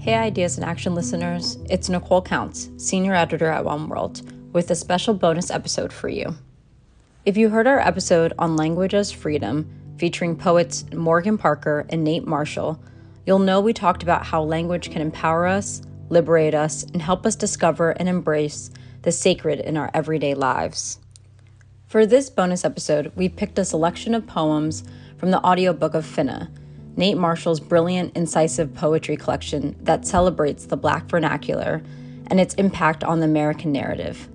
Hey, Ideas in Action listeners, it's Nicole Counts, Senior Editor at One World, with a special bonus episode for you. If you heard our episode on language as freedom, featuring poets Morgan Parker and Nate Marshall, you'll know we talked about how language can empower us, liberate us, and help us discover and embrace the sacred in our everyday lives. For this bonus episode, we picked a selection of poems from the audiobook of Finna, Nate Marshall's brilliant, incisive poetry collection that celebrates the Black vernacular and its impact on the American narrative.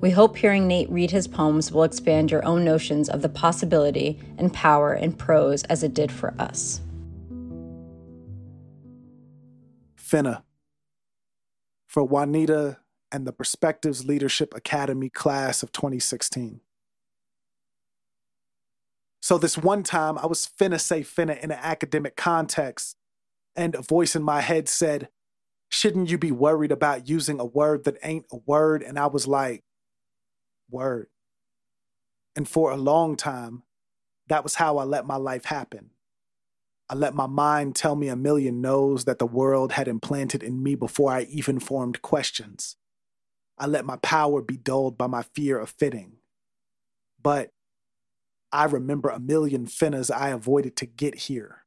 We hope hearing Nate read his poems will expand your own notions of the possibility and power in prose as it did for us. Finna. For Juanita and the Perspectives Leadership Academy class of 2016. So this one time I was finna say finna in an academic context, and a voice in my head said, Shouldn't you be worried about using a word that ain't a word? And I was like, Word. And for a long time, that was how I let my life happen. I let my mind tell me a million no's that the world had implanted in me before I even formed questions. I let my power be dulled by my fear of fitting. But I remember a million finnas I avoided to get here.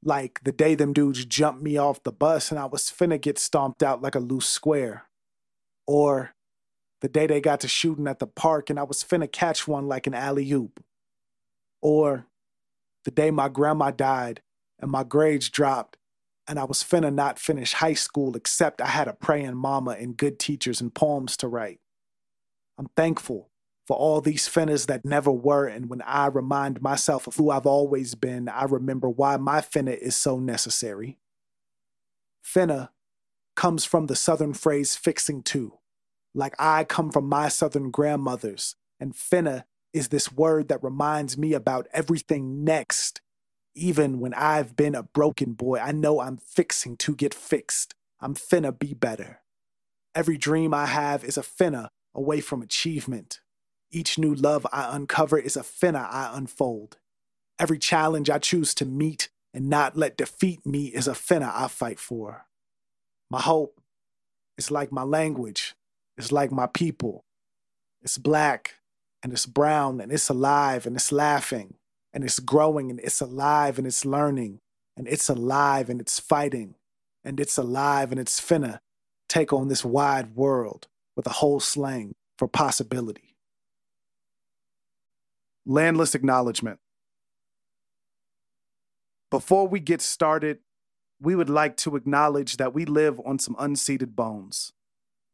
Like the day them dudes jumped me off the bus and I was finna get stomped out like a loose square. Or the day they got to shooting at the park and I was finna catch one like an alley oop. Or the day my grandma died and my grades dropped and I was finna not finish high school except I had a praying mama and good teachers and poems to write. I'm thankful for all these finnas that never were. And when I remind myself of who I've always been, I remember why my finna is so necessary. Finna comes from the Southern phrase fixing to, like I come from my Southern grandmothers. And finna is this word that reminds me about everything next. Even when I've been a broken boy, I know I'm fixing to get fixed. I'm finna be better. Every dream I have is a finna away from achievement. Each new love I uncover is a finna I unfold. Every challenge I choose to meet and not let defeat me is a finna I fight for. My hope is like my language, it's like my people. It's black and it's brown and it's alive and it's laughing and it's growing and it's alive and it's learning and it's alive and it's fighting and it's alive and it's finna take on this wide world with a whole slang for possibility. Landless acknowledgement. Before we get started, we would like to acknowledge that we live on some unceded bones.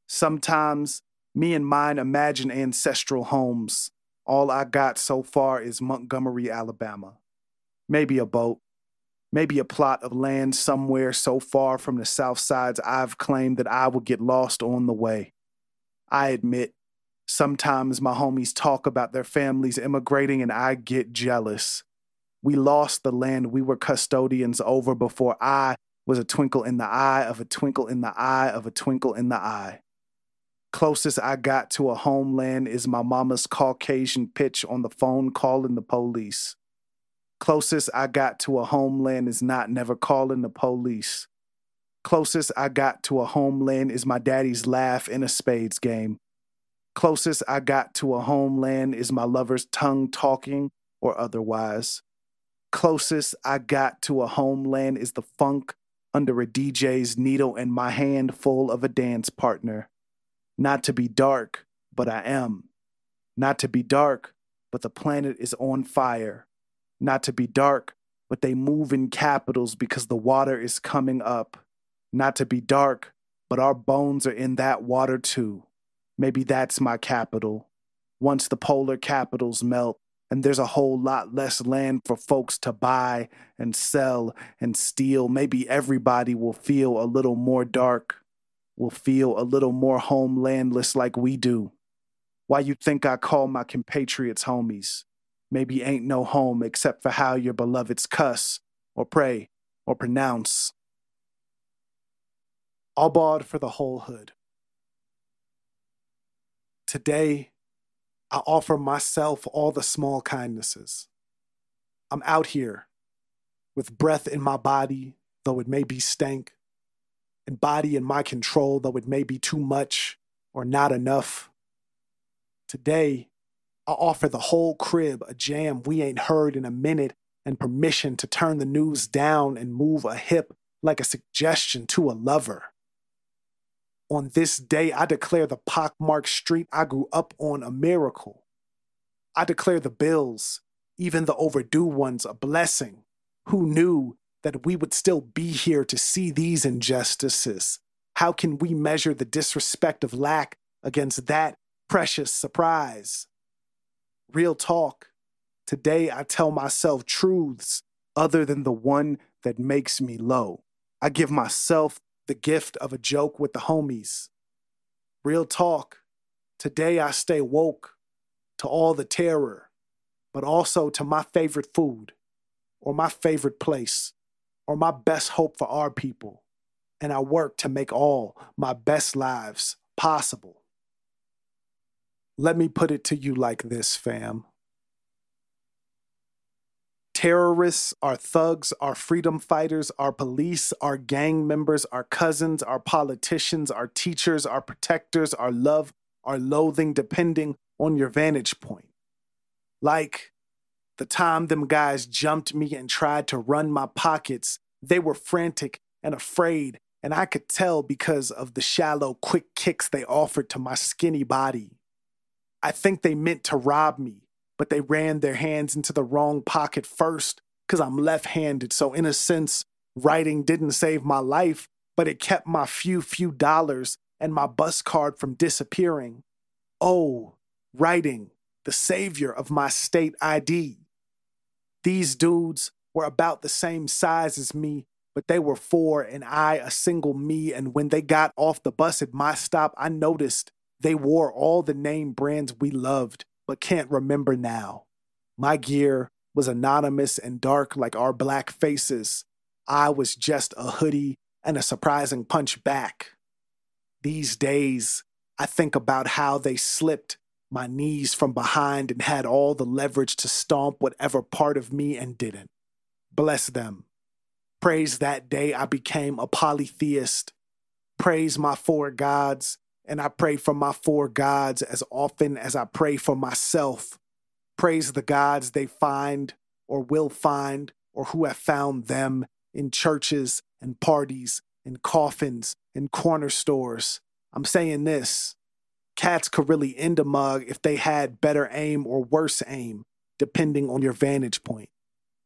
Sometimes me and mine imagine ancestral homes. All I got so far is Montgomery, Alabama. Maybe a boat, maybe a plot of land somewhere so far from the south sides I've claimed that I will get lost on the way. I admit Sometimes my homies talk about their families immigrating and I get jealous. We lost the land we were custodians over before I was a twinkle in the eye of a twinkle in the eye of a twinkle in the eye. Closest I got to a homeland is my mama's Caucasian pitch on the phone calling the police. Closest I got to a homeland is not never calling the police. Closest I got to a homeland is my daddy's laugh in a spades game. Closest I got to a homeland is my lover's tongue talking or otherwise. Closest I got to a homeland is the funk under a DJ's needle and my hand full of a dance partner. Not to be dark, but I am. Not to be dark, but the planet is on fire. Not to be dark, but they move in capitals because the water is coming up. Not to be dark, but our bones are in that water too. Maybe that's my capital. Once the polar capitals melt, and there's a whole lot less land for folks to buy and sell and steal, maybe everybody will feel a little more dark, will feel a little more homelandless like we do. Why you think I call my compatriots homies? Maybe ain't no home except for how your beloveds cuss or pray or pronounce. All for the whole hood. Today, I offer myself all the small kindnesses. I'm out here with breath in my body, though it may be stank, and body in my control, though it may be too much or not enough. Today, I offer the whole crib a jam we ain't heard in a minute and permission to turn the news down and move a hip like a suggestion to a lover. On this day, I declare the pockmarked street I grew up on a miracle. I declare the bills, even the overdue ones, a blessing. Who knew that we would still be here to see these injustices? How can we measure the disrespect of lack against that precious surprise? Real talk. Today I tell myself truths other than the one that makes me low. I give myself the gift of a joke with the homies. Real talk. Today I stay woke to all the terror, but also to my favorite food or my favorite place or my best hope for our people. And I work to make all my best lives possible. Let me put it to you like this, fam. Terrorists, our thugs, our freedom fighters, our police, our gang members, our cousins, our politicians, our teachers, our protectors, our love, our loathing, depending on your vantage point. Like the time them guys jumped me and tried to run my pockets, they were frantic and afraid, and I could tell because of the shallow, quick kicks they offered to my skinny body. I think they meant to rob me, but they ran their hands into the wrong pocket first because I'm left handed. So, in a sense, writing didn't save my life, but it kept my few, few dollars and my bus card from disappearing. Oh, writing, the savior of my state ID. These dudes were about the same size as me, but they were four and I a single me. And when they got off the bus at my stop, I noticed they wore all the name brands we loved, but can't remember now. My gear was anonymous and dark like our black faces. I was just a hoodie and a surprising punch back. These days, I think about how they slipped my knees from behind and had all the leverage to stomp whatever part of me and didn't. Bless them. Praise that day I became a polytheist. Praise my four gods and I pray for my four gods as often as I pray for myself. Praise the gods they find or will find or who have found them in churches and parties, in coffins, in corner stores. I'm saying this cats could really end a mug if they had better aim or worse aim, depending on your vantage point.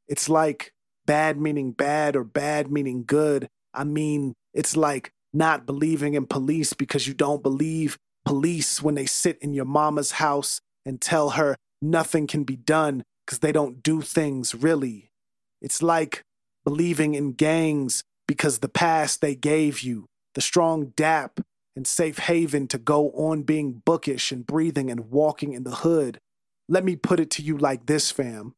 It's like bad meaning bad or bad meaning good. I mean, it's like not believing in police because you don't believe police when they sit in your mama's house and tell her nothing can be done because they don't do things really. It's like believing in gangs because the past they gave you, the strong dap and safe haven to go on being bookish and breathing and walking in the hood. Let me put it to you like this, fam.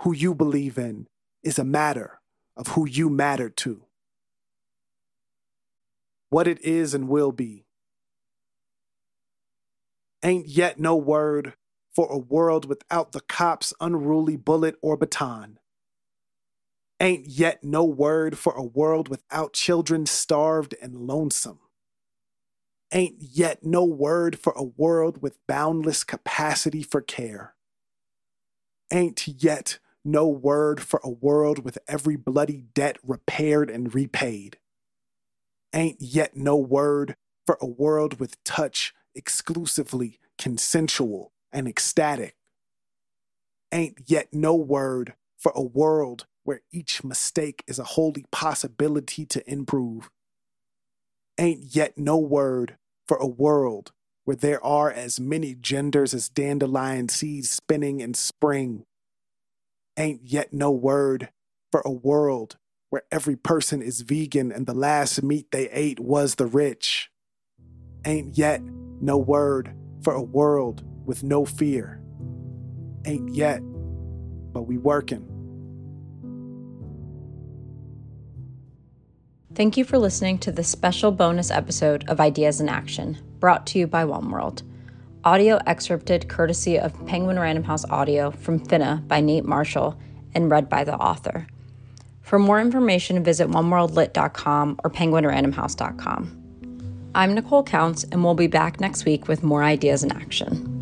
Who you believe in is a matter of who you matter to what it is and will be. Ain't yet no word for a world without the cop's unruly bullet or baton. Ain't yet no word for a world without children starved and lonesome. Ain't yet no word for a world with boundless capacity for care. Ain't yet no word for a world with every bloody debt repaired and repaid ain't yet no word for a world with touch exclusively consensual and ecstatic. Ain't yet no word for a world where each mistake is a holy possibility to improve. Ain't yet no word for a world where there are as many genders as dandelion seeds spinning in spring. Ain't yet no word for a world where every person is vegan and the last meat they ate was the rich. Ain't yet no word for a world with no fear. Ain't yet, but we working. Thank you for listening to this special bonus episode of Ideas in Action, brought to you by One World. Audio excerpted courtesy of Penguin Random House Audio from Finna by Nate Marshall and read by the author. For more information, visit oneworldlit.com or penguinrandomhouse.com. I'm Nicole Counts, and we'll be back next week with more ideas in action.